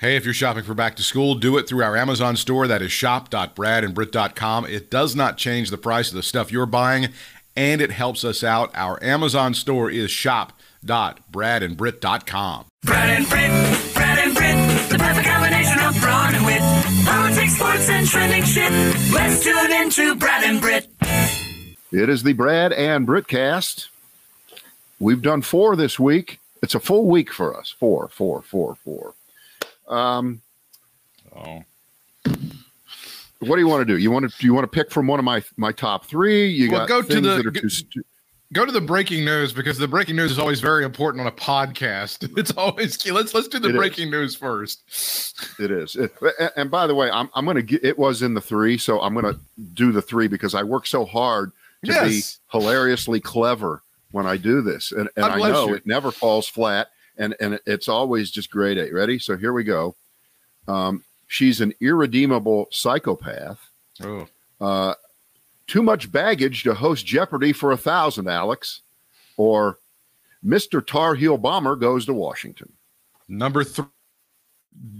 Hey, if you're shopping for back to school, do it through our Amazon store. That is shop.bradandbritt.com. It does not change the price of the stuff you're buying, and it helps us out. Our Amazon store is shop.bradandbritt.com. Brad and Britt, Brad and Britt, the perfect combination of brawn and wit. Politics, sports, and trending shit. Let's tune into Brad and Britt. It is the Brad and Britcast. We've done four this week. It's a full week for us. Four, four, four, four. Um, Oh. what do you want to do? You want to do you want to pick from one of my my top three? You Well, got go to things the- that are too stu- Go to the breaking news because the breaking news is always very important on a podcast. It's always key. Let's let's do the It is. breaking news first. It is. It- and- and by the way, I'm I'm gonna get it was in the three, so I'm gonna do the three because I work so hard to Yes. be hilariously clever when I do this, and and I know you. it never falls flat, and and it's always just grade A. Ready? So here we go. Um, she's an irredeemable psychopath. Oh. Uh, too much baggage to host Jeopardy for a thousand, Alex, or Mister Tar Heel Bomber goes to Washington. Number three.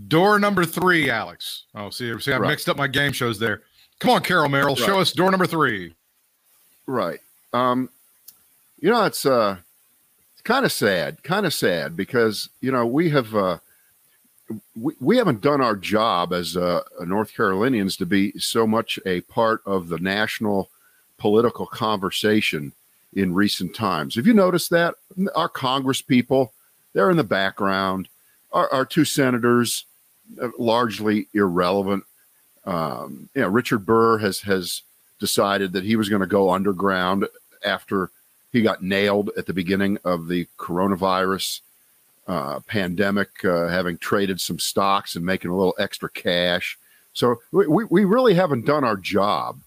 Door number three, Alex. Oh, see, see, I Right. mixed up my game shows there. Come on, Carol Merrill, show us door number three. Right. Um, you know, it's uh, it's kind of sad, kind of sad because you know we have uh, we, we haven't done our job as uh, North Carolinians to be so much a part of the national political conversation in recent times. Have you noticed that our Congress people they're in the background? Our, our two senators uh, largely irrelevant. Um, you know, Richard Burr has has decided that he was going to go underground after he got nailed at the beginning of the coronavirus uh, pandemic, uh, having traded some stocks and making a little extra cash. So we, we, really haven't done our job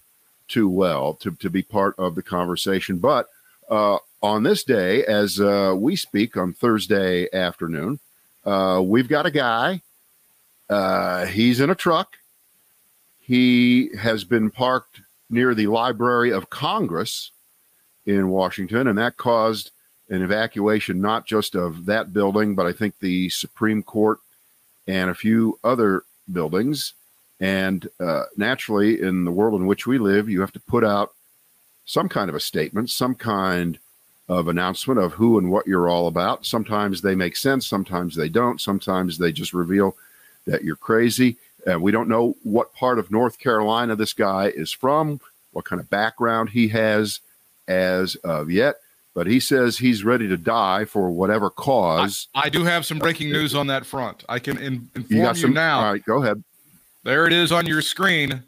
too well to, to be part of the conversation. But uh, on this day, as uh, we speak on Thursday afternoon, uh, we've got a guy. Uh, he's in a truck. He has been parked near the Library of Congress in Washington, and that caused an evacuation not just of that building, but I think the Supreme Court and a few other buildings. And uh, naturally, in the world in which we live, you have to put out some kind of a statement, some kind of announcement of who and what you're all about. Sometimes they make sense, sometimes they don't. Sometimes they just reveal that you're crazy. Uh, we don't know what part of North Carolina this guy is from, what kind of background he has as of yet, but he says he's ready to die for whatever cause. I do have some breaking news on that front. I can in, inform you you, some now. All right, go ahead. There it is on your screen.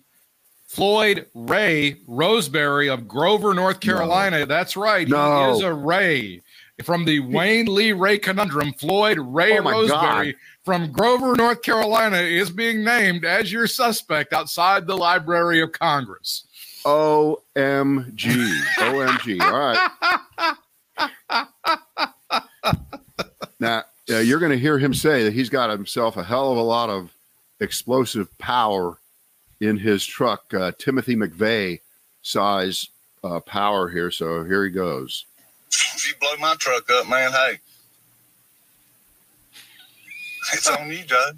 Floyd Ray Roseberry of Grover, North Carolina. That's right. No. He is a Ray. From the Wayne Lee Ray conundrum, Floyd Ray Oh, Roseberry God. from Grover, North Carolina is being named as your suspect outside the Library of Congress. OMG. OMG. All right. Now, uh, you're going to hear him say that he's got himself a hell of a lot of explosive power in his truck, uh, Timothy McVeigh size uh, power here. So here he goes. if you blow my truck up, man, hey, it's on you, Joe.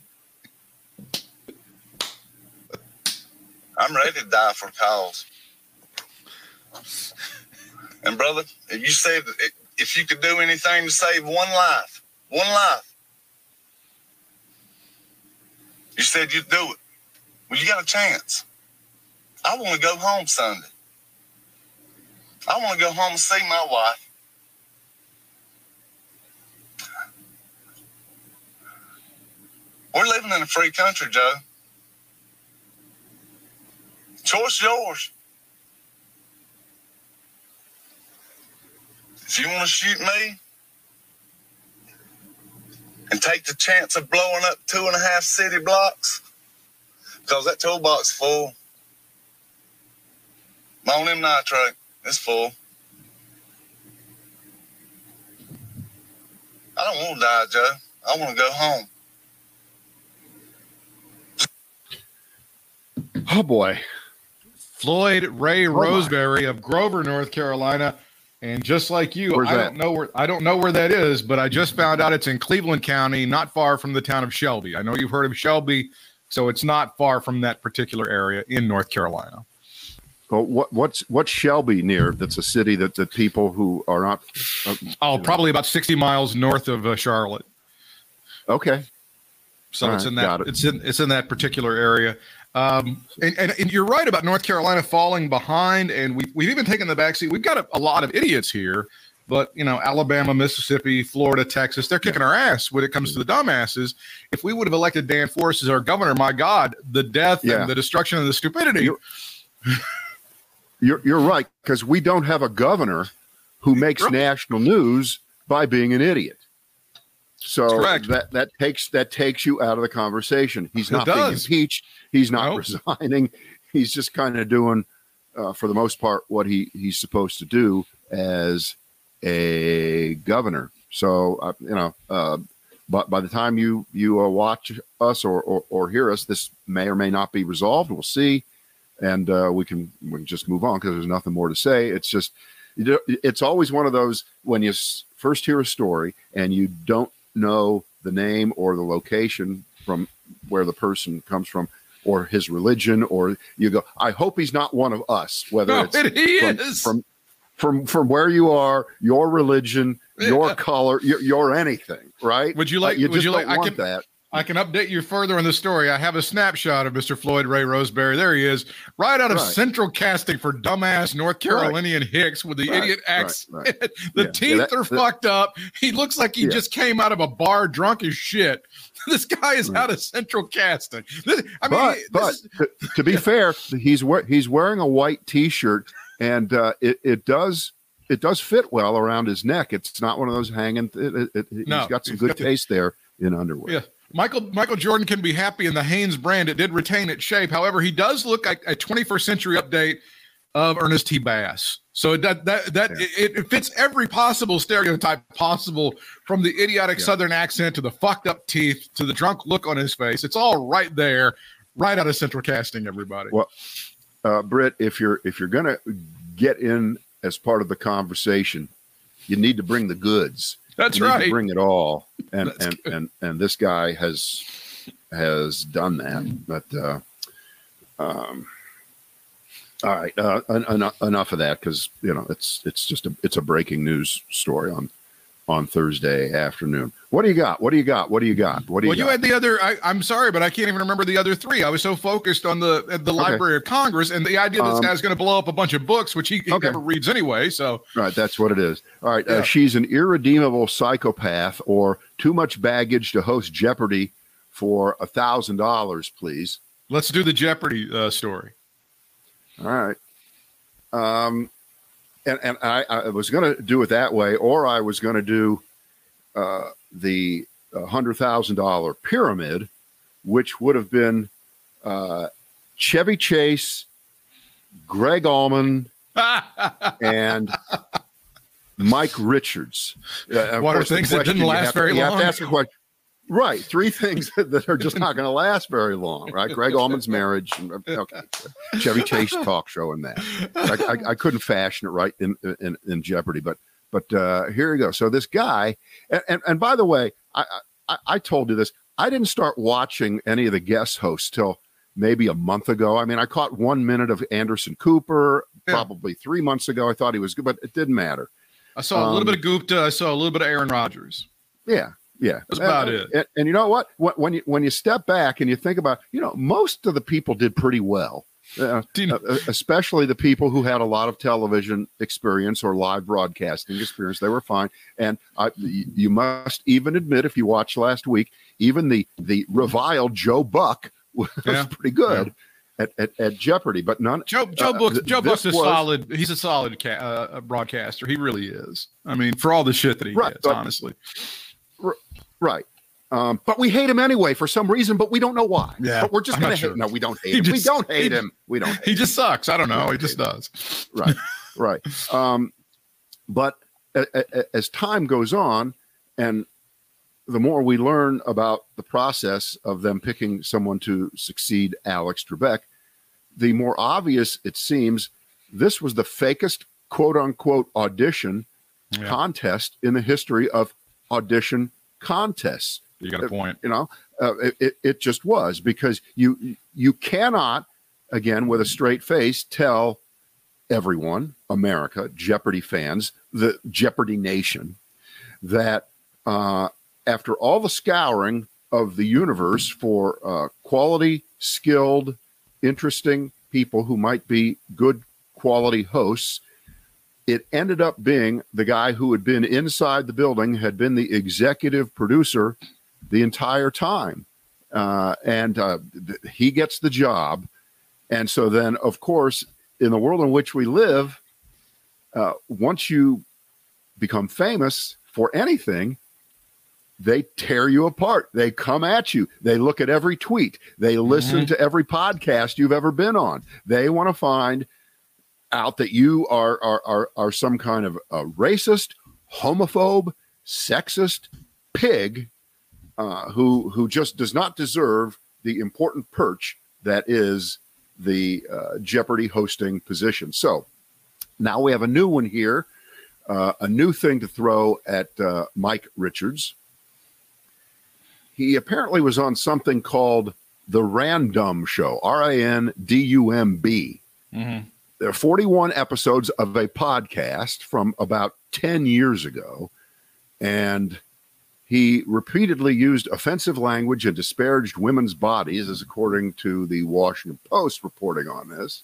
I'm ready to die for cause. And brother, if you said if you could do anything to save one life, one life, you said you'd do it. Well, you got a chance. I want to go home Sunday. I want to go home and see my wife. We're living in a free country, Joe. Choice yours. If you want to shoot me and take the chance of blowing up two and a half city blocks, because that toolbox full. Ammonium nitrate is full. I don't want to die, Joe. I want to go home. Oh, boy. Floyd Ray my. Roseberry of Grover, North Carolina, And just like you, Where's I that? don't know where I don't know where that is, but I just found out it's in Cleveland County, not far from the town of Shelby. I know you've heard of Shelby, so it's not far from that particular area in North Carolina. Well, what what's what's Shelby near? That's a city that the people who are not. uh, Oh, probably about 60 miles north of uh, Charlotte. okay. So All it's right, in that it. it's in it's in that particular area. Um, and, and, and you're right about North Carolina falling behind, and we we've even taken the backseat. We've got a, a lot of idiots here, but you know, Alabama, Mississippi, Florida, Texas, they're kicking our ass when it comes to the dumbasses. If we would have elected Dan Forest as our governor, my God, the death Yeah. and the destruction and the stupidity. You're- You're you're right because we don't have a governor who makes Right. national news by being an idiot. So Correct. that that takes that takes you out of the conversation. He's not being impeached. He's not Nope. resigning. He's just kind of doing, uh, for the most part, what he he's supposed to do as a governor. So uh, you know, uh, but by the time you you uh, watch us or, or or hear us, this may or may not be resolved. We'll see, and uh, we can we can just move on because there's nothing more to say. It's just it's always one of those when you first hear a story and you don't know the name or the location from where the person comes from or his religion or you go i hope he's not one of us whether No, it's it- from, is. from from from where you are your religion your Yeah. color your, your anything right Would you like- Uh, you would you like- I can- that I can update you further on the story. I have a snapshot of Mr. Floyd Ray Roseberry. There he is, right out of Right. central casting for dumbass North Carolinian Hicks with the Right, idiot right, accent. right. the Yeah, yeah, teeth that- are that- fucked up. He looks like he Yeah. just came out of a bar drunk as shit. This guy is Right. out of central casting. This- I mean, but this but is- to, to be fair he's we- he's wearing a white t-shirt and uh, it, it does it does fit well around his neck it's not one of those hanging it, it, it- No, he's got some he's good got the- taste there in underwear Yeah. Michael Michael Jordan can be happy in the Hanes brand. It did retain its shape. However, he does look like a 21st century update of Ernest T. Bass. So that that that Yeah. it, it fits every possible stereotype possible, from the idiotic Yeah. Southern accent to the fucked up teeth to the drunk look on his face. It's all right there, right out of central casting. Everybody. Well, uh, Britt, if you're if you're gonna get in as part of the conversation, you need to bring the goods. That's right. bring it all, and That's and, and and this guy has has done that. But uh, um, all right, uh, en- en- enough of that because you know it's it's just a it's a breaking news story on on Thursday afternoon. What do you got? What do you got? What do you got? What do you well, you had the other. I, I'm sorry, but I can't even remember the other three. I was so focused on the the Library of Congress and the idea this Um, guy's going to blow up a bunch of books, which he, he Okay. never reads anyway. So Right, that's what it is. All right, Yeah. uh, she's an irredeemable psychopath or too much baggage to host Jeopardy for a thousand dollars, please. let's do the Jeopardy uh, story. All right. Um, and and I, I was going to do it that way, or I was going to do uh, the hundred thousand dollar pyramid, which would have been uh, Chevy Chase, Gregg Allman, and Mike Richards. Uh, What are things that didn't last have to- very you have to long? ask a question. Right, three things that are just not going to last very long. Right, Gregg Allman's marriage. and- Okay, Chevy Chase talk show and that. I, I, I couldn't fashion it right in in, in Jeopardy, but but uh, here you go. So this guy, and and, and by the way, I, I I told you this. I didn't start watching any of the guest hosts till maybe a month ago. I mean, I caught one minute of Anderson Cooper Yeah. probably three months ago. I thought he was good, but it didn't matter. I saw a little Um, bit of Gupta. I saw a little bit of Aaron Rodgers. Yeah, yeah, That's about And- it. And, and you know what? When, when you when you step back and you think about, you know, most of the people did pretty well. Uh, you know- uh, especially the people who had a lot of television experience or live broadcasting experience, they were fine. And I, you must even admit, if you watched last week, even the the reviled Joe Buck was Yeah. pretty good at, at, at Jeopardy, but none. Joe Joe Uh, Buck's th- Joe Buck's a was- solid. He's a solid ca- uh, broadcaster. He really is. I mean, for all the shit that he Right, gets, but- honestly. Right. Um, but we hate him anyway for some reason, but we don't know why. Yeah, but we're just I'm going not to hate. sure. No, we don't hate He him. we don't hate he- him. We don't. Hate He just sucks. I don't know. Yeah. He just does. right right um but a, a- as time goes on and the more we learn about the process of them picking someone to succeed alex trebek the more obvious it seems this was the fakest quote unquote audition Yeah. contest in the history of audition contests. You got a point. You know, uh, it, it, it just was because you you cannot again with a straight face tell everyone, America, Jeopardy fans, the Jeopardy nation, that uh, after all the scouring of the universe for uh, quality, skilled, interesting people who might be good quality hosts, it ended up being the guy who had been inside the building, had been the executive producer the entire time. Uh, and uh, th- he gets the job. And so then, of course, in the world in which we live, uh, once you become famous for anything, they tear you apart. They come at you. They look at every tweet. They listen to every podcast you've ever been on. They want to find out that you are are are, are some kind of a racist, homophobe, sexist pig uh, who who just does not deserve the important perch that is the uh, Jeopardy hosting position. So now we have a new one here, uh, a new thing to throw at uh, Mike Richards. He apparently was on something called the Random Show, R A N D U M B. Mhm. There are 41 episodes of a podcast from about 10 years ago. And he repeatedly used offensive language and disparaged women's bodies, as according to the Washington Post reporting on this.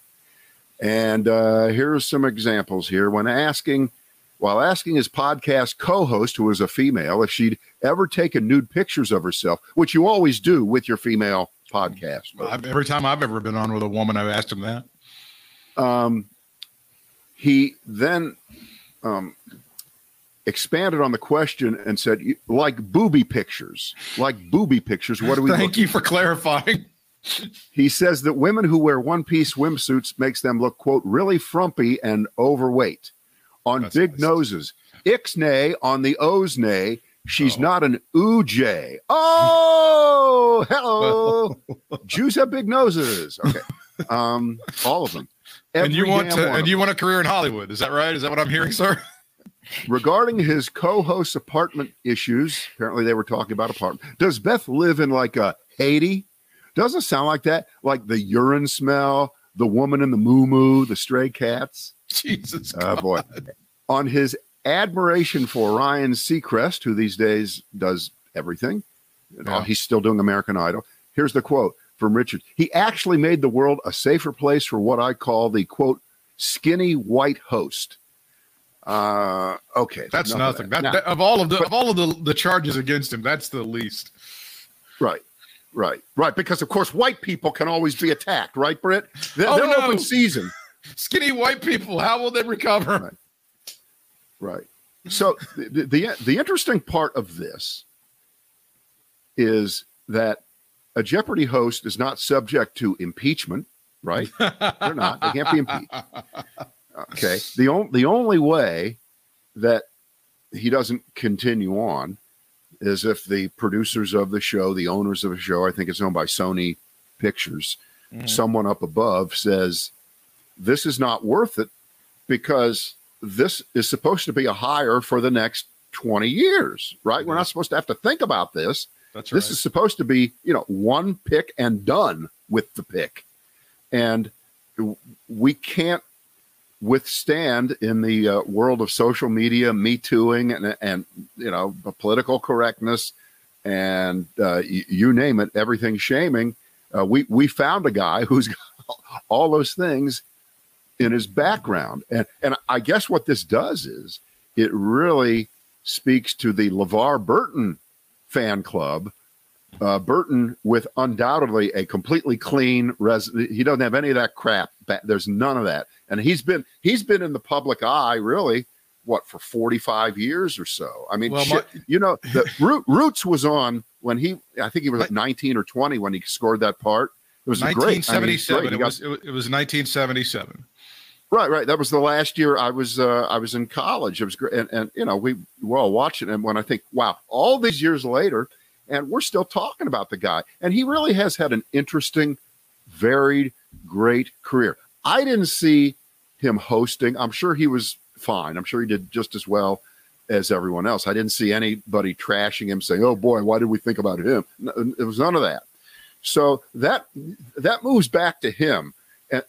And uh, here are some examples here. When asking, while asking his podcast co-host, who was a female, if she'd ever taken nude pictures of herself, which you always do with your female podcast. I've, every time I've ever been on with a woman, I've asked him that. Um, he then um, expanded on the question and said, like booby pictures, like booby pictures. What do we? Thank you for clarifying. He says that women who wear one-piece swimsuits makes them look quote really frumpy and overweight. On That's big nice. noses, ixnay on the O's nay. She's Oh. not an ooj. Oh, hello. Jews have big noses. Okay, um, all of them. And you want to, and you want a career in Hollywood. Is that right? Is that what I'm hearing, sir? regarding his co-host's apartment issues apparently they were talking about apartment does beth live in like a haiti doesn't sound like that like the urine smell the woman in the moo moo the stray cats Jesus. oh boy on his admiration for ryan seacrest who these days does everything Yeah. Uh, he's still doing american idol here's the quote from richard he actually made the world a safer place for what i call the quote skinny white host uh okay That's nothing. That, Now- that- of all of the of all of the, the charges against him, that's the least. Right. Right. Right. Because of course white people can always be attacked, right, Britt? They're, Oh, they're no. open season. Skinny white people, how will they recover? Right. Right. So the, the the interesting part of this is that a Jeopardy host is not subject to impeachment, right? They're not. They can't be impeached. Okay. The only the only way that he doesn't continue on is if the producers of the show, the owners of the show, I think it's owned by Sony Pictures, Mhm. someone up above says, This is not worth it because this is supposed to be a hire for the next 20 years, right? We're not supposed to have to think about this. That's right. This is supposed to be, you know, one pick and done with the pick. And we can't withstand in the uh, world of social media, me tooing and, and, you know, political correctness and uh, y- you name it, everything shaming. Uh, we, we found a guy who's got all those things in his background. And, and I guess what this does is it really speaks to the LeVar Burton fan club. Uh, Burton, with undoubtedly a completely clean res, he doesn't have any of that crap. There's none of that, and he's been he's been in the public eye really what for 45 years or so. I mean, Well, shit, you know, the Root, Roots was on when he I think he was like 19 or 20 when he scored that part. It was a great. I mean, 1977. it was it was 1977. Right, right. That was the last year I was uh, I was in college. It was great, and, and you know we were all watching him. When I think, wow, all these years later, and we're still talking about the guy, and he really has had an interesting, varied, great career. I didn't see him hosting. I'm sure he was fine. I'm sure he did just as well as everyone else. I didn't see anybody trashing him saying, "Oh boy, why did we think about him?" It was none of that. So that that moves back to him,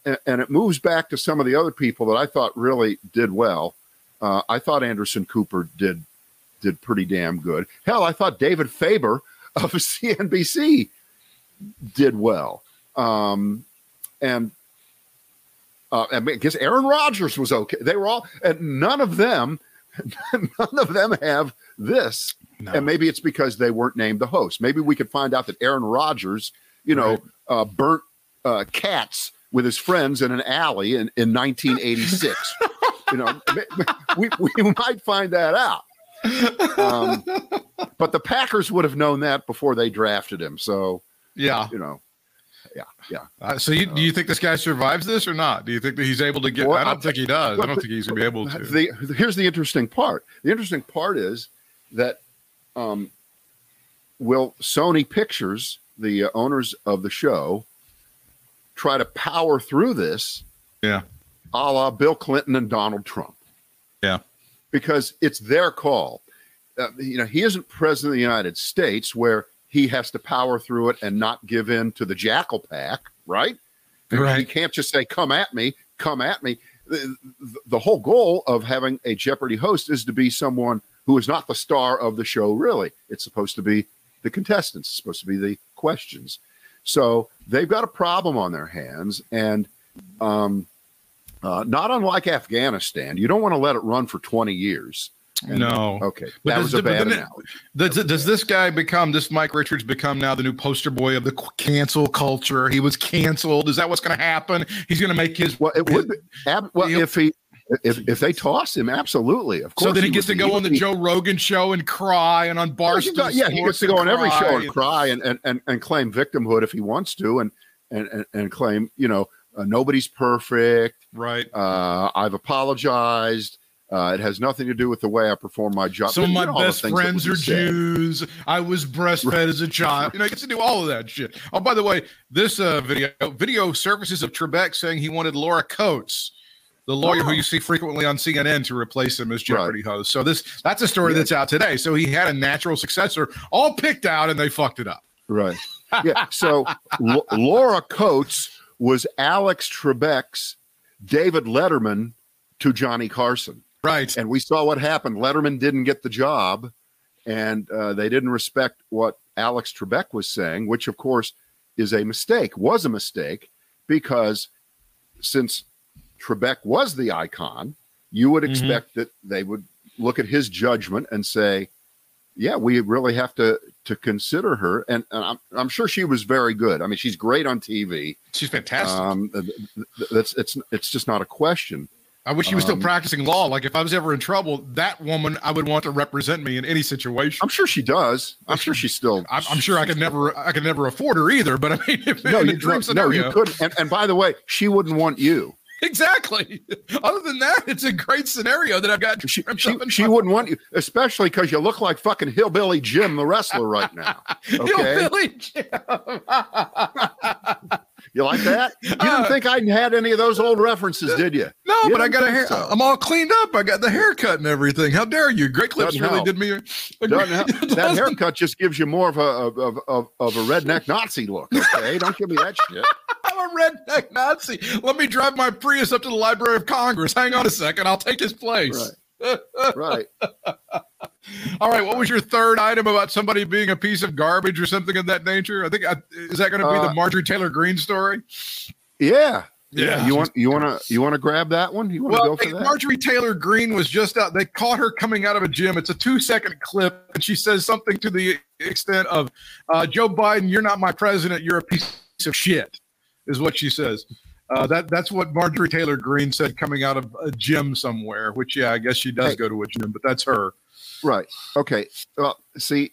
and, and it moves back to some of the other people that I thought really did well. Uh, I thought Anderson Cooper did did pretty damn good. Hell, I thought David Faber of CNBC did well. Um, and uh, I, mean, I guess Aaron Rodgers was okay. They were all, and none of them, none of them have this. No. And maybe it's because they weren't named the host. Maybe we could find out that Aaron Rodgers, you know, uh, burnt uh, cats with his friends in an alley in, in 1986. you know, we, we might find that out. Um, but the Packers would have known that before they drafted him. So, Yeah. you know, yeah, yeah. Uh, so you, do you think this guy survives this or not? Do you think that he's able to get? Well, I don't I- think he does. I don't think he's gonna be able to. The, here's the interesting part. The interesting part is that um, will Sony Pictures, the uh, owners of the show, try to power through this? Yeah. a la Bill Clinton and Donald Trump. Yeah. because it's their call. Uh, you know, he isn't president of the United States where he has to power through it and not give in to the jackal pack, right? Right. He can't just say, "Come at me, come at me." The, the whole goal of having a Jeopardy host is to be someone who is not the star of the show. Really, it's supposed to be the contestants. It's supposed to be the questions. So they've got a problem on their hands, and um, uh, not unlike Afghanistan, you don't want to let it run for twenty years. And- No. Okay, But that does was a bad then analogy. Does, does this guy become this Mike Richards become now the new poster boy of the cancel culture? He was canceled. Is that what's going to happen? He's going to make his. Well, it would. Be, ab, well, if he, if if they toss him, absolutely, of course. So then he would gets to go on the Joe Rogan show and cry, and on Barstool. he got- yeah, he gets to go on every show and cry and, and, and, and claim victimhood if he wants to, and and and, and claim you know uh, nobody's perfect. Right. Uh, I've apologized. Uh, it has nothing to do with the way I perform my job. Some of my know all the best friends are said. Jews. I was breastfed as a child. You know, he gets to do all of that shit. Oh, by the way, this uh, video video surfaces of Trebek saying he wanted Laura Coates, the lawyer who you see frequently on CNN, to replace him as Jeopardy host. So this that's a story Yeah. that's out today. So he had a natural successor, all picked out, and they fucked it up. Right. Yeah. So L- Laura Coates was Alex Trebek's David Letterman to Johnny Carson. Right. And we saw what happened. Letterman didn't get the job, and uh, they didn't respect what Alex Trebek was saying, which, of course, is a mistake, was a mistake, because since Trebek was the icon, you would Mhm. expect that they would look at his judgment and say, yeah, we really have to to consider her. And, and I'm, I'm sure she was very good. I mean, she's great on TV. She's fantastic. Um, th- th- that's it's it's just not a question. I wish she was still um, practicing law. Like if I was ever in trouble, that woman I would want to represent me in any situation. I'm sure she does. I'm sure she's still. I'm, I'm sure I could never, I could never afford her either. But I mean, if No, you, no, scenario, you couldn't. And, and by the way, she wouldn't want you. Exactly. Other than that, it's a great scenario that I've got. She, she, she wouldn't want you, especially because you look like fucking hillbilly Jim, the wrestler, right now. Okay, Hillbilly Jim. you like that? You didn't Uh, think I had any of those old references, did you? No, You but I got a hair. So. I'm all cleaned up. I got the haircut and everything. How dare you? Great clips Doesn't really help. did me. A, a Doesn't great- help. it that haircut just gives you more of a of, of, of, of a redneck Nazi look. Okay, don't give me that shit. I'm a redneck Nazi. Let me drive my Prius up to the Library of Congress. Hang on a second. I'll take his place. Right. All right. What was your third item about somebody being a piece of garbage or something of that nature? I think I, is that going to be the Uh, Marjorie Taylor Greene story? Yeah. Yeah. You want you want to you want to grab that one? You want to Well, go for that? Marjorie Taylor Greene was just out. They caught her coming out of a gym. It's a two second clip, and she says something to the extent of, uh, "Joe Biden, you're not my president. You're a piece of shit," is what she says. Uh, that that's what Marjorie Taylor Greene said coming out of a gym somewhere. Which, yeah, I guess she does Hey. go to a gym, but that's her. Right. Okay. Well, see,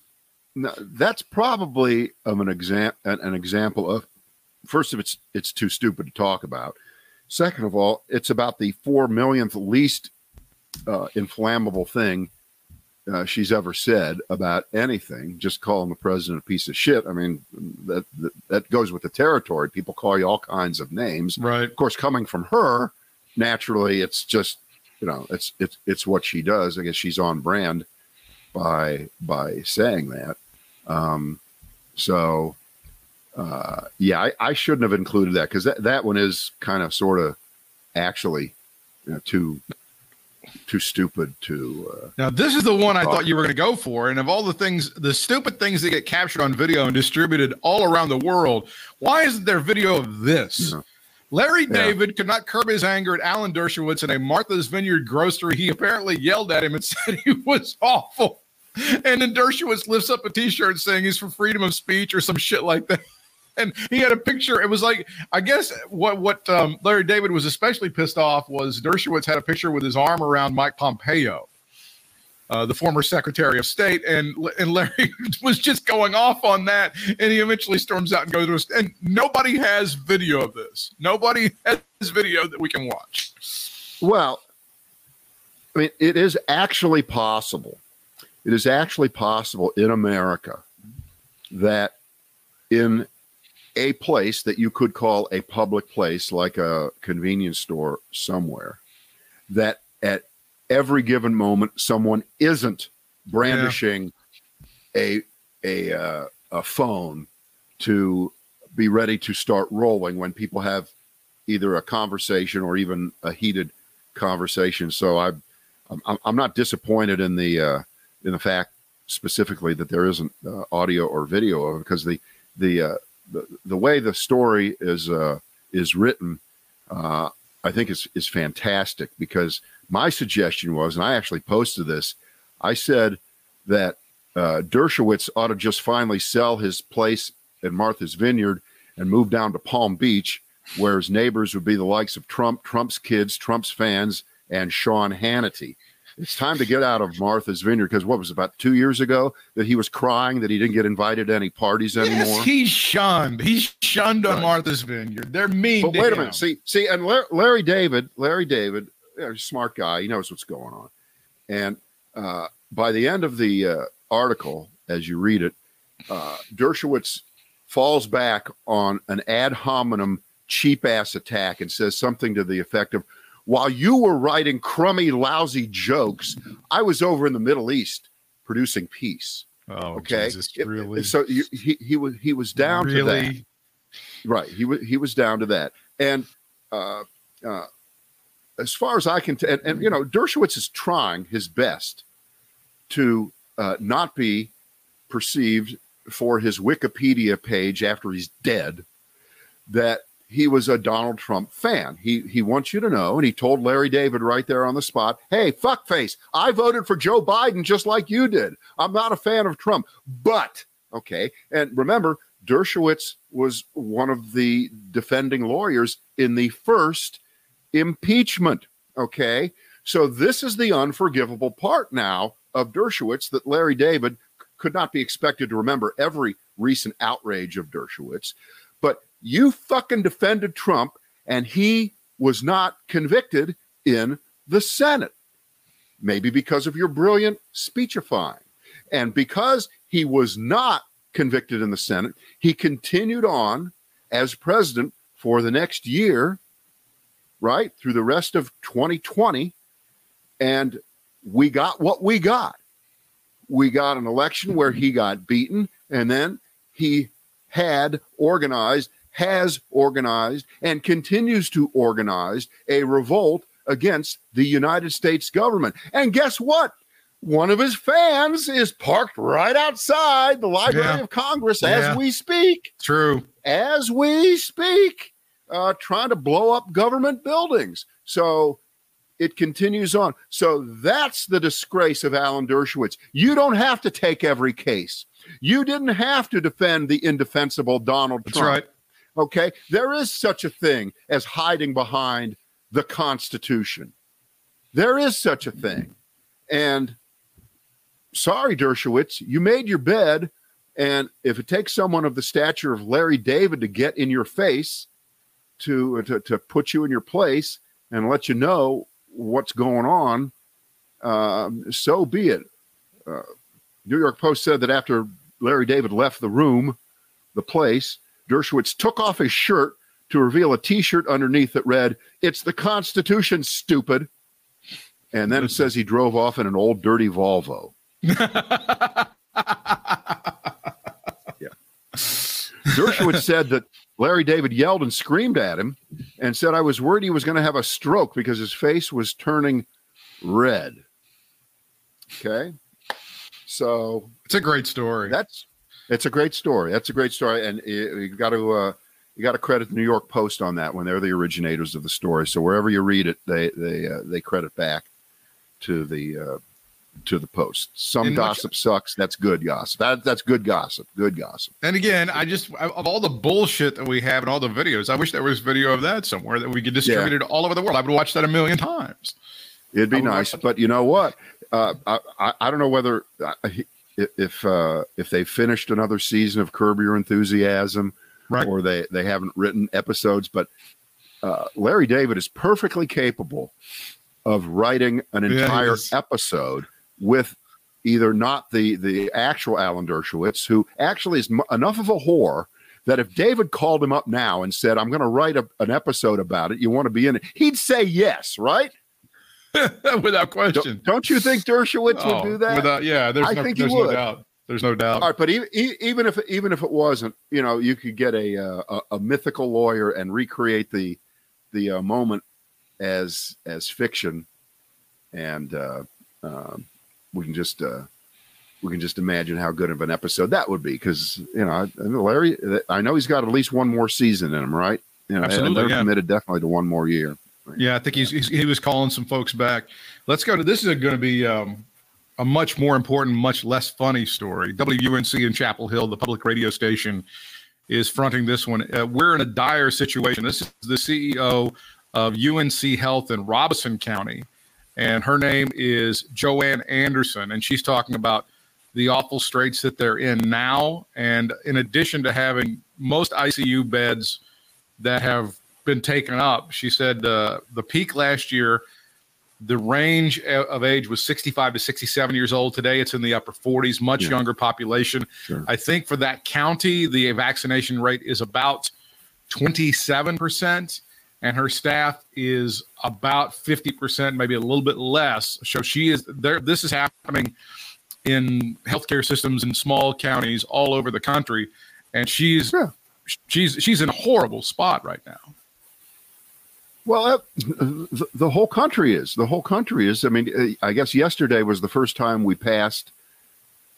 that's probably of an exam an, an example of first of it's it's too stupid to talk about. Second of all, it's about the four millionth least uh, inflammable thing uh, she's ever said about anything. Just calling the president a piece of shit. I mean, that that, that goes with the territory. People call you all kinds of names. Right. Of course, coming from her, naturally, it's just you know, it's it's it's what she does. I guess she's on brand by by saying that. Um, so uh, yeah, I, I shouldn't have included that because that, that one is kind of sort of actually you know, too too stupid to. Uh, Now, this is the one I thought you were going to go for. And of all the things, the stupid things that get captured on video and distributed all around the world, why isn't there video of this? Yeah. Larry Yeah. David could not curb his anger at Alan Dershowitz in a Martha's Vineyard grocery. He apparently yelled at him and said he was awful. And then Dershowitz lifts up a t-shirt saying he's for freedom of speech or some shit like that. And he had a picture. It was like, I guess what what um, Larry David was especially pissed off was Dershowitz had a picture with his arm around Mike Pompeo, uh, the former Secretary of State, and and Larry was just going off on that. And he eventually storms out and goes to and nobody has video of this. Nobody has video that we can watch. Well, I mean, it is actually possible. It is actually possible in America that in a place that you could call a public place, like a convenience store somewhere, that at every given moment someone isn't brandishing a a uh, a phone to be ready to start rolling when people have either a conversation or even a heated conversation. So I, I'm, I'm not disappointed in the uh, in the fact specifically that there isn't uh, audio or video of it because the the, uh, the the way the story is uh, is written, uh, I think is is fantastic. Because my suggestion was, and I actually posted this, I said that uh, Dershowitz ought to just finally sell his place in Martha's Vineyard and move down to Palm Beach, where his neighbors would be the likes of Trump, Trump's kids, Trump's fans, and Sean Hannity. It's time to get out of Martha's Vineyard because what was it, about two years ago that he was crying that he didn't get invited to any parties anymore. Yes, he's shunned. He's shunned on Martha's Vineyard. They're mean. But wait a minute. See, see, and Larry, Larry David, Larry David, smart guy. He knows what's going on. And uh, by the end of the uh, article, as you read it, uh, Dershowitz falls back on an ad hominem cheap ass attack and says something to the effect of, "While you were writing crummy, lousy jokes, I was over in the Middle East producing peace." Oh, Okay, Jesus, really? So you, he he was he was down to that. Right. He was he was down to that. And uh, uh, as far as I can, tell, and, and you know, Dershowitz is trying his best to uh, not be perceived for his Wikipedia page after he's dead that he was a Donald Trump fan. He he wants you to know, and he told Larry David right there on the spot, "Hey, fuckface, I voted for Joe Biden just like you did. I'm not a fan of Trump, but okay." And remember, Dershowitz was one of the defending lawyers in the first impeachment. Okay, so this is the unforgivable part now of Dershowitz that Larry David could not be expected to remember every recent outrage of Dershowitz. You fucking defended Trump, and he was not convicted in the Senate. Maybe because of your brilliant speechifying. And because he was not convicted in the Senate, he continued on as president for the next year, right? Through the rest of 2020. And we got what we got. We got an election where he got beaten, and then he had organized, has organized, and continues to organize a revolt against the United States government. And guess what? One of his fans is parked right outside the Library Yeah. of Congress Yeah. as we speak True. as we speak, uh, trying to blow up government buildings. So it continues on. So that's the disgrace of Alan Dershowitz. You don't have to take every case. You didn't have to defend the indefensible Donald That's Trump. right. Okay. There is such a thing as hiding behind the Constitution. There is such a thing. And sorry, Dershowitz, you made your bed. And if it takes someone of the stature of Larry David to get in your face, to, to, to put you in your place and let you know what's going on, um, so be it. Uh, New York Post said that after Larry David left the room, the place, Dershowitz took off his shirt to reveal a T-shirt underneath that read, "It's the Constitution, stupid." And then it says he drove off in an old dirty Volvo. Dershowitz said that Larry David yelled and screamed at him and said, I was worried he was going to have a stroke because his face was turning red. Okay. So It's a great story. that's it's a great story. That's a great story, and you you got to uh, you got to credit the New York Post on that one. They're the originators of the story. So wherever you read it, they they uh, they credit back to the uh, to the Post. Some And much- gossip sucks. That's good gossip. That that's good gossip. Good gossip. And again, I just of all the bullshit that we have and all the videos, I wish there was video of that somewhere that we could distribute it all over the world. I would watch that a million times. It'd be nice, but you know what? Uh, I, I I don't know whether uh, if uh, if they finished another season of Curb Your Enthusiasm, Right. or they they haven't written episodes, but uh, Larry David is perfectly capable of writing an entire is. episode with either not the the actual Alan Dershowitz, who actually is m- enough of a whore that if David called him up now and said, "I'm going to write a, an episode about it. You want to be in it?" He'd say yes, right? Without question. Don't, don't you think Dershowitz Oh, would do that? Without, yeah, there's, I no, think he there's no would. doubt. There's no doubt. All right, but even even if even if it wasn't, you know, you could get a uh, a, a mythical lawyer and recreate the the uh, moment as as fiction, and uh, um, we can just uh, we can just imagine how good of an episode that would be. Because you know, I, I know Larry, I know he's got at least one more season in him, right? You know, and Absolutely, they're yeah. committed definitely to one more year. Yeah, I think he's, he's he was calling some folks back. Let's go to this is going to be um, a much more important, much less funny story. WUNC in Chapel Hill, the public radio station, is fronting this one. Uh, we're in a dire situation. This is the CEO of UNC Health in Robeson County, and her name is Joanne Anderson, and she's talking about the awful straits that they're in now. And in addition to having most ICU beds that have been taken up. She said uh, the peak last year, the range of age was 65 to 67 years old. Today, it's in the upper 40s, much Yeah. younger population. Sure. I think for that county, the vaccination rate is about 27%, and her staff is about 50%, maybe a little bit less. So she is there. This is happening in healthcare systems in small counties all over the country, and she's Yeah. she's she's in a horrible spot right now. Well, uh, the, the whole country is. The whole country is. I mean, uh, I guess yesterday was the first time we passed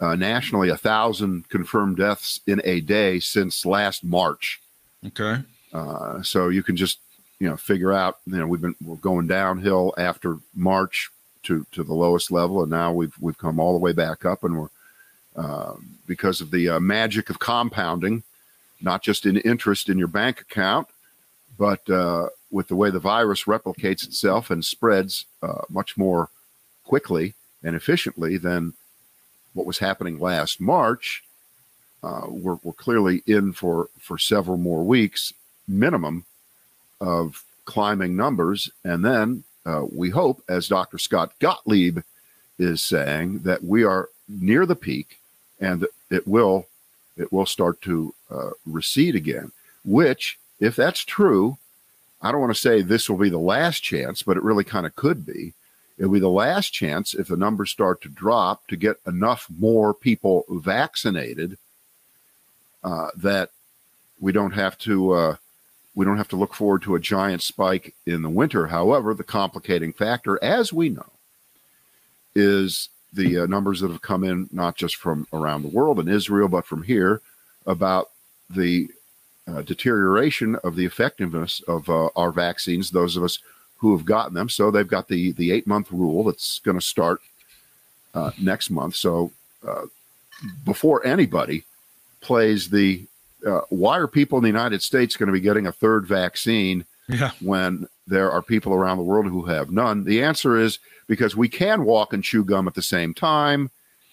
uh, nationally a thousand confirmed deaths in a day since last March. Okay. Uh, so you can just you know figure out. You know, we've been we're going downhill after March to to the lowest level, and now we've we've come all the way back up, and we're uh, because of the uh, magic of compounding, not just in interest in your bank account, but uh, with the way the virus replicates itself and spreads uh, much more quickly and efficiently than what was happening last March, uh, we're, we're clearly in for, for several more weeks minimum of climbing numbers. And then uh, we hope, as Dr. Scott Gottlieb is saying, that we are near the peak and it will it will start to uh, recede again. Which, if that's true, I don't want to say this will be the last chance, but it really kind of could be. It'll be the last chance if the numbers start to drop to get enough more people vaccinated uh, that we don't have to uh, we don't have to look forward to a giant spike in the winter. However, the complicating factor, as we know, is the uh, numbers that have come in not just from around the world in Israel, but from here about the uh, deterioration of the effectiveness of uh, our vaccines. Those of us who have gotten them, so they've got the the eight month rule that's going to start uh, next month. So uh, before anybody plays the uh, why are people in the United States going to be getting a third vaccine Yeah. when there are people around the world who have none? The answer is because we can walk and chew gum at the same time,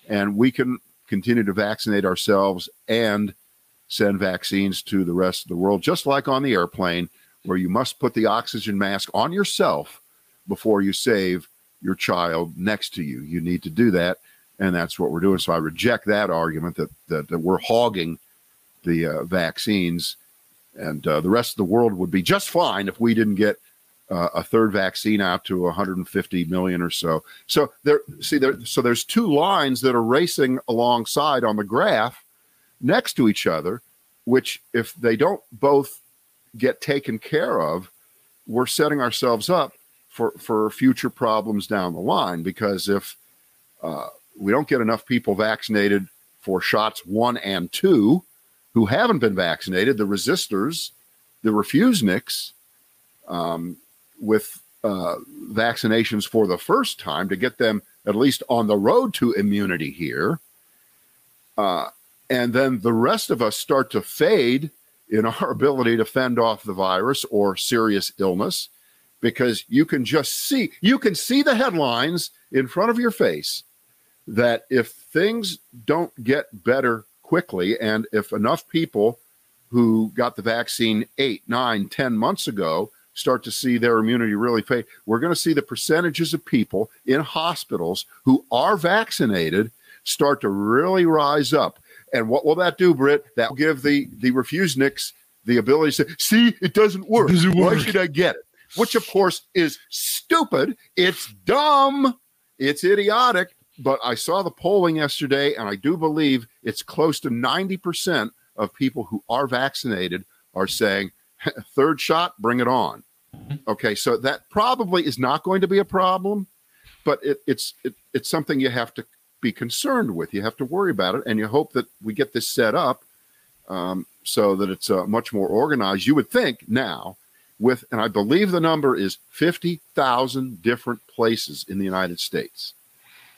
and we can continue to vaccinate ourselves and send vaccines to the rest of the world, just like on the airplane, where you must put the oxygen mask on yourself before you save your child next to you. You need to do that, and that's what we're doing. So I reject that argument that that, that we're hogging the uh, vaccines and uh, the rest of the world would be just fine if we didn't get uh, a third vaccine out to 150 million or so. So there, see there, so there's two lines that are racing alongside on the graph next to each other, which if they don't both get taken care of, we're setting ourselves up for for future problems down the line. Because if uh, we don't get enough people vaccinated for shots one and two who haven't been vaccinated, the resistors, the refuseniks, um, with uh, vaccinations for the first time to get them at least on the road to immunity here. Uh, and then the rest of us start to fade in our ability to fend off the virus or serious illness because you can just see you can see the headlines in front of your face that if things don't get better quickly and if enough people who got the vaccine eight nine ten months ago start to see their immunity really fade we're going to see the percentages of people in hospitals who are vaccinated start to really rise up and what will that do britt? That will give the the refuseniks the ability to say see it doesn't work. Doesn't why should i get it? Which of course is stupid. It's dumb. It's idiotic. But I saw the polling yesterday, and I do believe it's close to 90% of people who are vaccinated are saying, third shot, bring it on. Mm-hmm. Okay, so that probably is not going to be a problem, but it, it's it, it's something you have to be concerned with. You have to worry about it, and you hope that we get this set up um, so that it's uh, much more organized. You would think now, with and I believe the number is 50,000 different places in the United States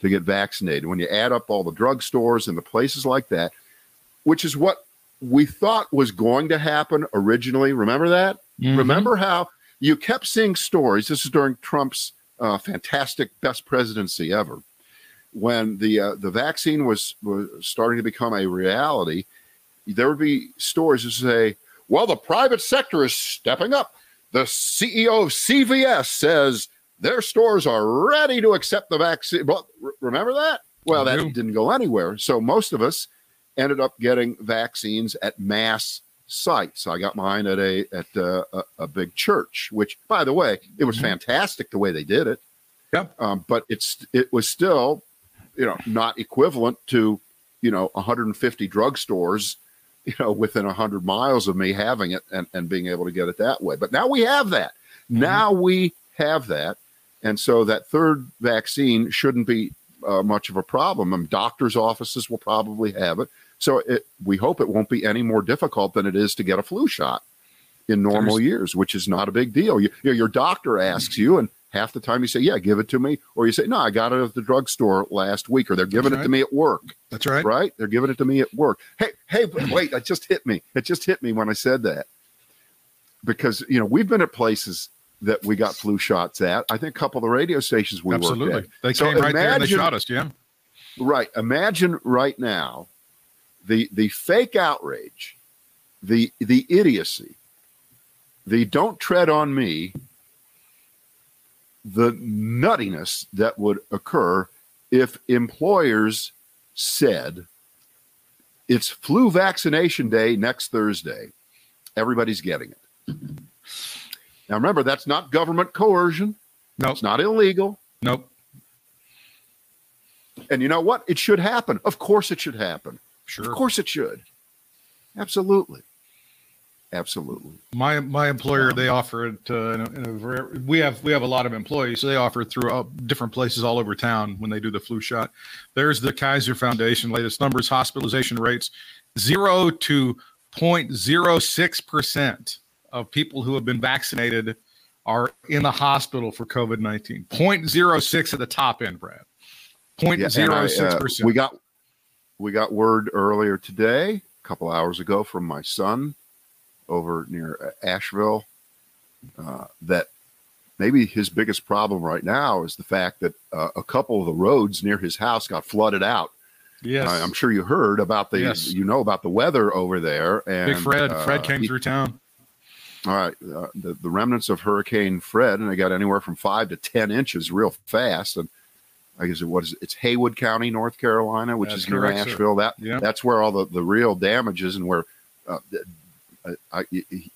to get vaccinated. When you add up all the drugstores and the places like that, which is what we thought was going to happen originally. Remember that? Mhm. Remember how you kept seeing stories? This is during Trump's uh, fantastic best presidency ever, when the uh, the vaccine was was starting to become a reality. There would be stories that say, "Well, the private sector is stepping up." The CEO of CVS says their stores are ready to accept the vaccine. Well, re- remember that? Well, that didn't go anywhere. So most of us ended up getting vaccines at mass sites. I got mine at a at uh, a, a big church, which, by the way, it was Mhm. fantastic the way they did it. Yep. Um, but it's it was still, you know, not equivalent to, you know, 150 drugstores, you know, within 100 miles of me having it and, and being able to get it that way. But now we have that. Now we have that. And so that third vaccine shouldn't be uh, much of a problem. And doctors' offices will probably have it. So it, we hope it won't be any more difficult than it is to get a flu shot in normal years, which is not a big deal. You, you know, your doctor asks you, and half the time you say, "Yeah, give it to me," or you say, "No, I got it at the drugstore last week," or they're giving That's it to me at work That's right. right? They're giving it to me at work. Hey, hey, wait, it just hit me. It just hit me when I said that. Because, you know, we've been at places that we got flu shots at. I think a couple of the radio stations we Absolutely. worked They So came right there and they shot us. Yeah. Right. Imagine right now the the fake outrage, the the idiocy, the don't tread on me, the nuttiness that would occur if employers said it's flu vaccination day next Thursday. Everybody's getting it. Now remember, that's not government coercion. Nope. It's not illegal. Nope. And you know what? It should happen. Of course it should happen. Sure. Of course it should. Absolutely. Absolutely. My my employer they offer it uh, in a, in a very, we have we have a lot of employees so they offer it through uh, different places all over town when they do the flu shot. There's the Kaiser Foundation latest numbers hospitalization rates 0 to 0.06 percent of people who have been vaccinated are in the hospital for COVID 19. 0.06 at the top end, Brad. Yeah, and I, 0.06 uh, percent. we got we got word earlier today, a couple hours ago, from my son over near uh, Asheville, uh, that maybe his biggest problem right now is the fact that uh, a couple of the roads near his house got flooded out. yes. I, am sure you heard about the Yes. you know about the weather over there. And Big Fred. uh, Fred came he- through town. All right, uh, the the remnants of Hurricane Fred, and they got anywhere from five to ten inches real fast. And I guess it was it's Haywood County, North Carolina, which That's is near correct, sir. Asheville. That Yeah. that's where all the the real damage is, and where uh, I, I,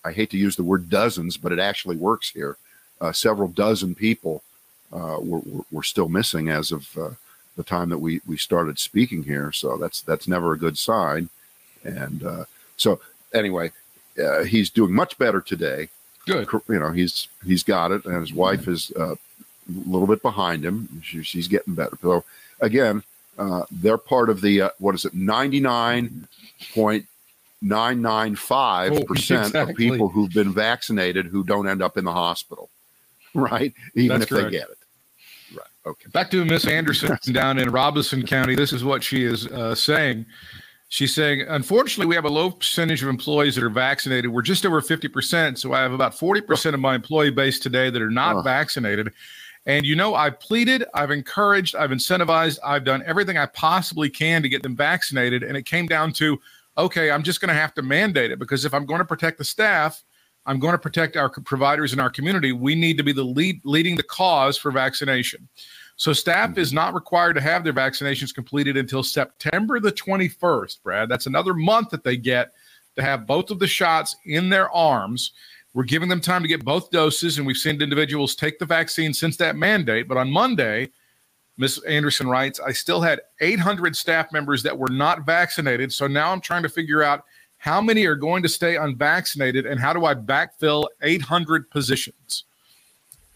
I hate to use the word dozens, but it actually works here. Uh, several dozen people uh, were, were, were still missing as of uh, the time that we, we started speaking here. So that's that's never a good sign. And uh, so anyway, uh, he's doing much better today. Good. You know, he's he's got it, and his wife is uh, a little bit behind him. She, she's getting better. So again, uh, they're part of the uh, what is it, ninety nine point nine nine five percent of exactly. people who've been vaccinated who don't end up in the hospital, right? Even That's if correct. they get it, right? Okay. Back to Miss Anderson down in Robeson County. This is what she is uh, saying. She's saying, unfortunately, we have a low percentage of employees that are vaccinated. We're just over 50%. So I have about 40% of my employee base today that are not Oh. vaccinated. And you know, I've pleaded, I've encouraged, I've incentivized, I've done everything I possibly can to get them vaccinated. And it came down to, okay, I'm just going to have to mandate it because if I'm going to protect the staff, I'm going to protect our providers in our community. We need to be the lead leading the cause for vaccination. So staff mm-hmm. is not required to have their vaccinations completed until September the 21st, Brad. That's another month that they get to have both of the shots in their arms. We're giving them time to get both doses, and we've seen individuals take the vaccine since that mandate. But on Monday, Ms. Anderson writes, I still had 800 staff members that were not vaccinated. So now I'm trying to figure out how many are going to stay unvaccinated and how do I backfill 800 positions?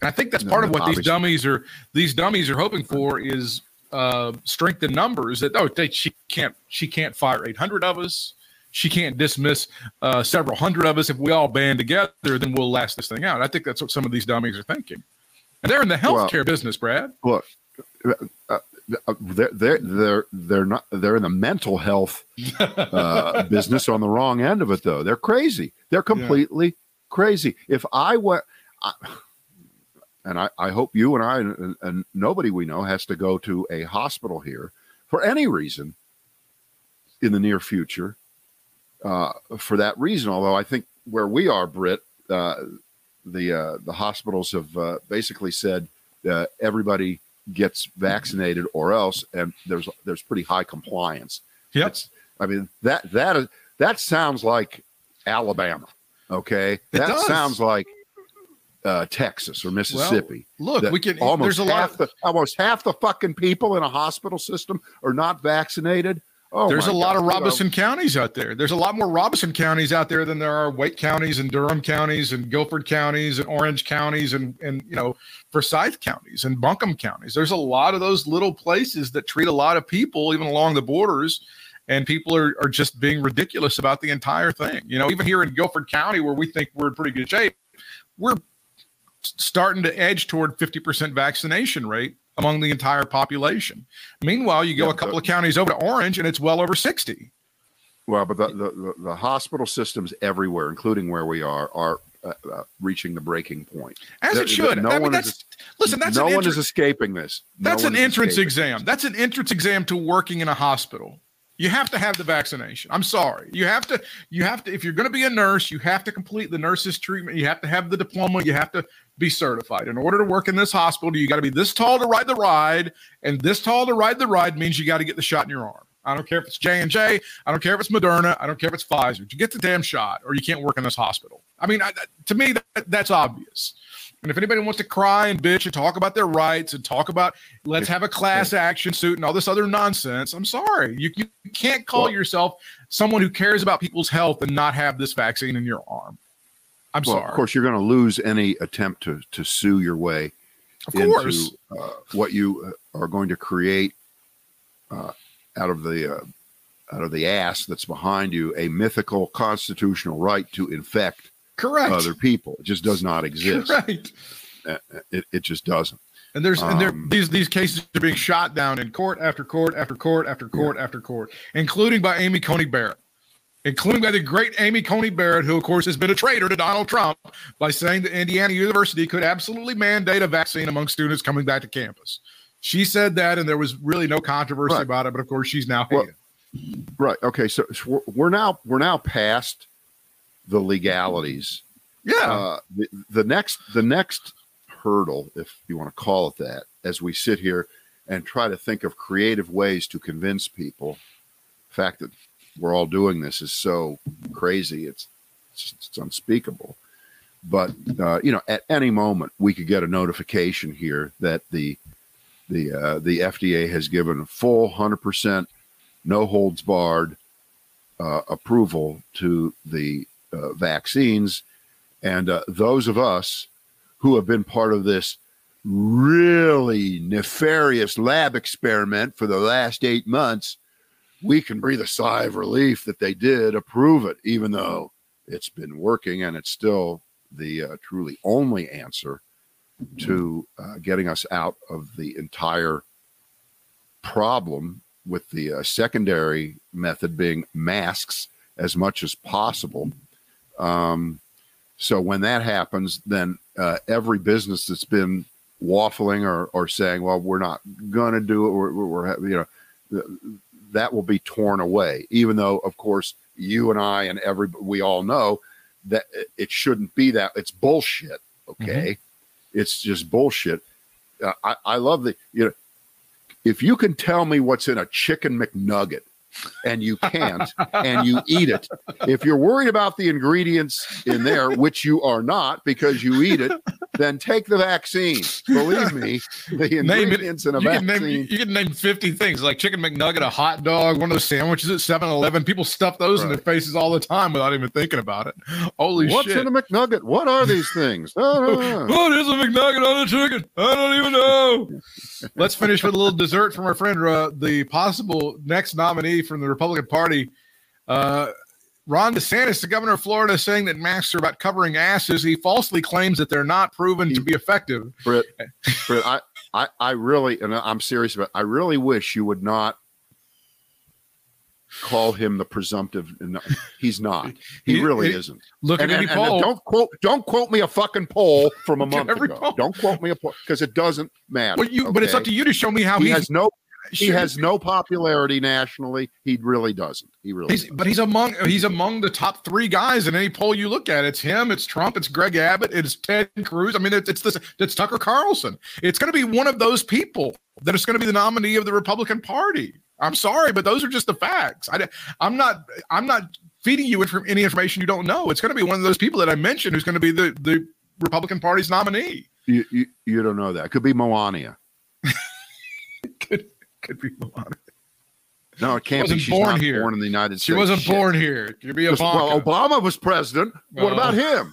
And I think that's No, part of what these dummies are these dummies are hoping for is uh, strength in numbers. That oh, they, she can't she can't fire 800 of us. She can't dismiss uh, several hundred of us. If we all band together, then we'll last this thing out. I think that's what some of these dummies are thinking. And they're in the Well- healthcare business, Brad. Look, uh, they're they're they're they're not they're in the mental health uh, business on the wrong end of it though. They're crazy. They're completely crazy. If I went, I, and I, I hope you and I and, and nobody we know has to go to a hospital here for any reason in the near future. Uh, for that reason, although I think where we are, Britt, uh, the uh, the hospitals have uh, basically said uh, everybody gets vaccinated or else, and there's there's pretty high compliance. Yep. It's, I mean that that is that sounds like Alabama. Okay, that does. sounds like uh, Texas or Mississippi. Look, we can. almost There's a lot. half the almost half the fucking people in a hospital system are not vaccinated. Oh, There's a lot God. of Robeson counties out there. There's a lot more Robeson counties out there than there are Wake counties and Durham counties and Guilford counties and Orange counties and and you know Forsyth counties and Buncombe counties. There's a lot of those little places that treat a lot of people even along the borders, and people are are just being ridiculous about the entire thing. You know, even here in Guilford County where we think we're in pretty good shape, we're starting to edge toward 50% vaccination rate among the entire population. Meanwhile, you go Yeah, a couple but- of counties over to Orange and it's well over 60. Well, but the, the, the, the hospital systems everywhere, including where we are, are uh, uh, reaching the breaking point. As There- it should. no I mean, one that's, is- listen, that's no an one is escaping this. No that's an entrance exam. this. That's an entrance exam to working in a hospital. You have to have the vaccination. I'm sorry. You have to, you have to, if you're going to be a nurse, you have to complete the nurse's treatment. You have to have the diploma. You have to be certified. In order to work in this hospital, you got to be this tall to ride the ride, and this tall to ride the ride means you got to get the shot in your arm. I don't care if it's J and J. I don't care if it's Moderna. I don't care if it's Pfizer. You get the damn shot, or you can't work in this hospital. I mean, I, to me, that, that's obvious. And if anybody wants to cry and bitch and talk about their rights and talk about let's have a class action suit and all this other nonsense, I'm sorry. You, you can't call Well- yourself someone who cares about people's health and not have this vaccine in your arm. I'm Well, sorry. of course, you're going to lose any attempt to to sue your way Of course. into uh, what you uh, are going to create uh, out of the uh, out of the ass that's behind you a mythical constitutional right to infect Correct. other people. It just does not exist. Right. It, it just doesn't. And there's and there Um, these these cases are being shot down in court after court after court after court after court, including by Amy Coney Barrett, including by the great Amy Coney Barrett, who of course has been a traitor to Donald Trump by saying that Indiana University could absolutely mandate a vaccine among students coming back to campus. She said that, and there was really no controversy Right. about it. But of course, she's now Well. Right. Okay. So, so we're now we're now past the legalities. yeah, Uh, the, the next the next hurdle, if you want to call it that, as we sit here and try to think of creative ways to convince people, the fact that we're all doing this is so crazy. It's It's, it's unspeakable. But uh, you know, at any moment we could get a notification here that the the uh, the FDA has given full hundred percent, no holds barred uh, approval to the uh, vaccines, and uh, those of us who have been part of this really nefarious lab experiment for the last eight months, we can breathe a sigh of relief that they did approve it, even though it's been working and it's still the uh, truly only answer to uh, getting us out of the entire problem with the uh, secondary method being masks as much as possible. Um, so when that happens, then uh, every business that's been waffling or, or saying, "Well, we're not going to do it," we're, we're, you know, th- that will be torn away. Even though, of course, you and I and every we all know that it shouldn't be that. It's bullshit. Okay, it's just bullshit. Uh, I, I love the you know, if you can tell me what's in a chicken McNugget and you can't and you eat it. If you're worried about the ingredients in there which you are not because you eat it then take the vaccine believe me the Name it. ingredients in a You can, vaccine name, you can name 50 things like chicken McNugget, a hot dog, one of those sandwiches at 7 Eleven. People stuff those in their faces all the time without even thinking about it. Holy what's shit. What's in a McNugget? What are these things? No. What is a McNugget on a chicken? I don't even know. Let's finish with a little dessert from our friend, uh, the possible next nominee from the Republican Party. Uh, Ron DeSantis, the governor of Florida, saying that masks are about covering asses. He falsely claims that they're not proven to be effective. Britt, Britt, I, I, I really, and I'm serious about. I really wish you would not call him the presumptive. no, He's not. He, He- really he- isn't. Look And, at and, any and poll. don't quote, don't quote me a fucking poll from a month ago. poll. Don't quote me a poll because it doesn't matter. You, But it's up to you to show me how He has no. He Sure. has no popularity nationally. He really doesn't. He really. He's, doesn't. but he's among he's among the top three guys in any poll you look at. It's him, it's Trump, it's Greg Abbott, it's Ted Cruz. I mean, it's it's this it's Tucker Carlson. It's going to be one of those people that is going to be the nominee of the Republican Party. I'm sorry, but those are just the facts. I, I'm not I'm not feeding you inf- any information you don't know. It's going to be one of those people that I mentioned who's going to be the the Republican Party's nominee. you, you, you don't know that. It could be Melania. Could could be Melania. No, it can't be. wasn't She's born not here. born in the United States. She wasn't Shit. born here. Could be Just- Well, Obama was president. What Oh. about him?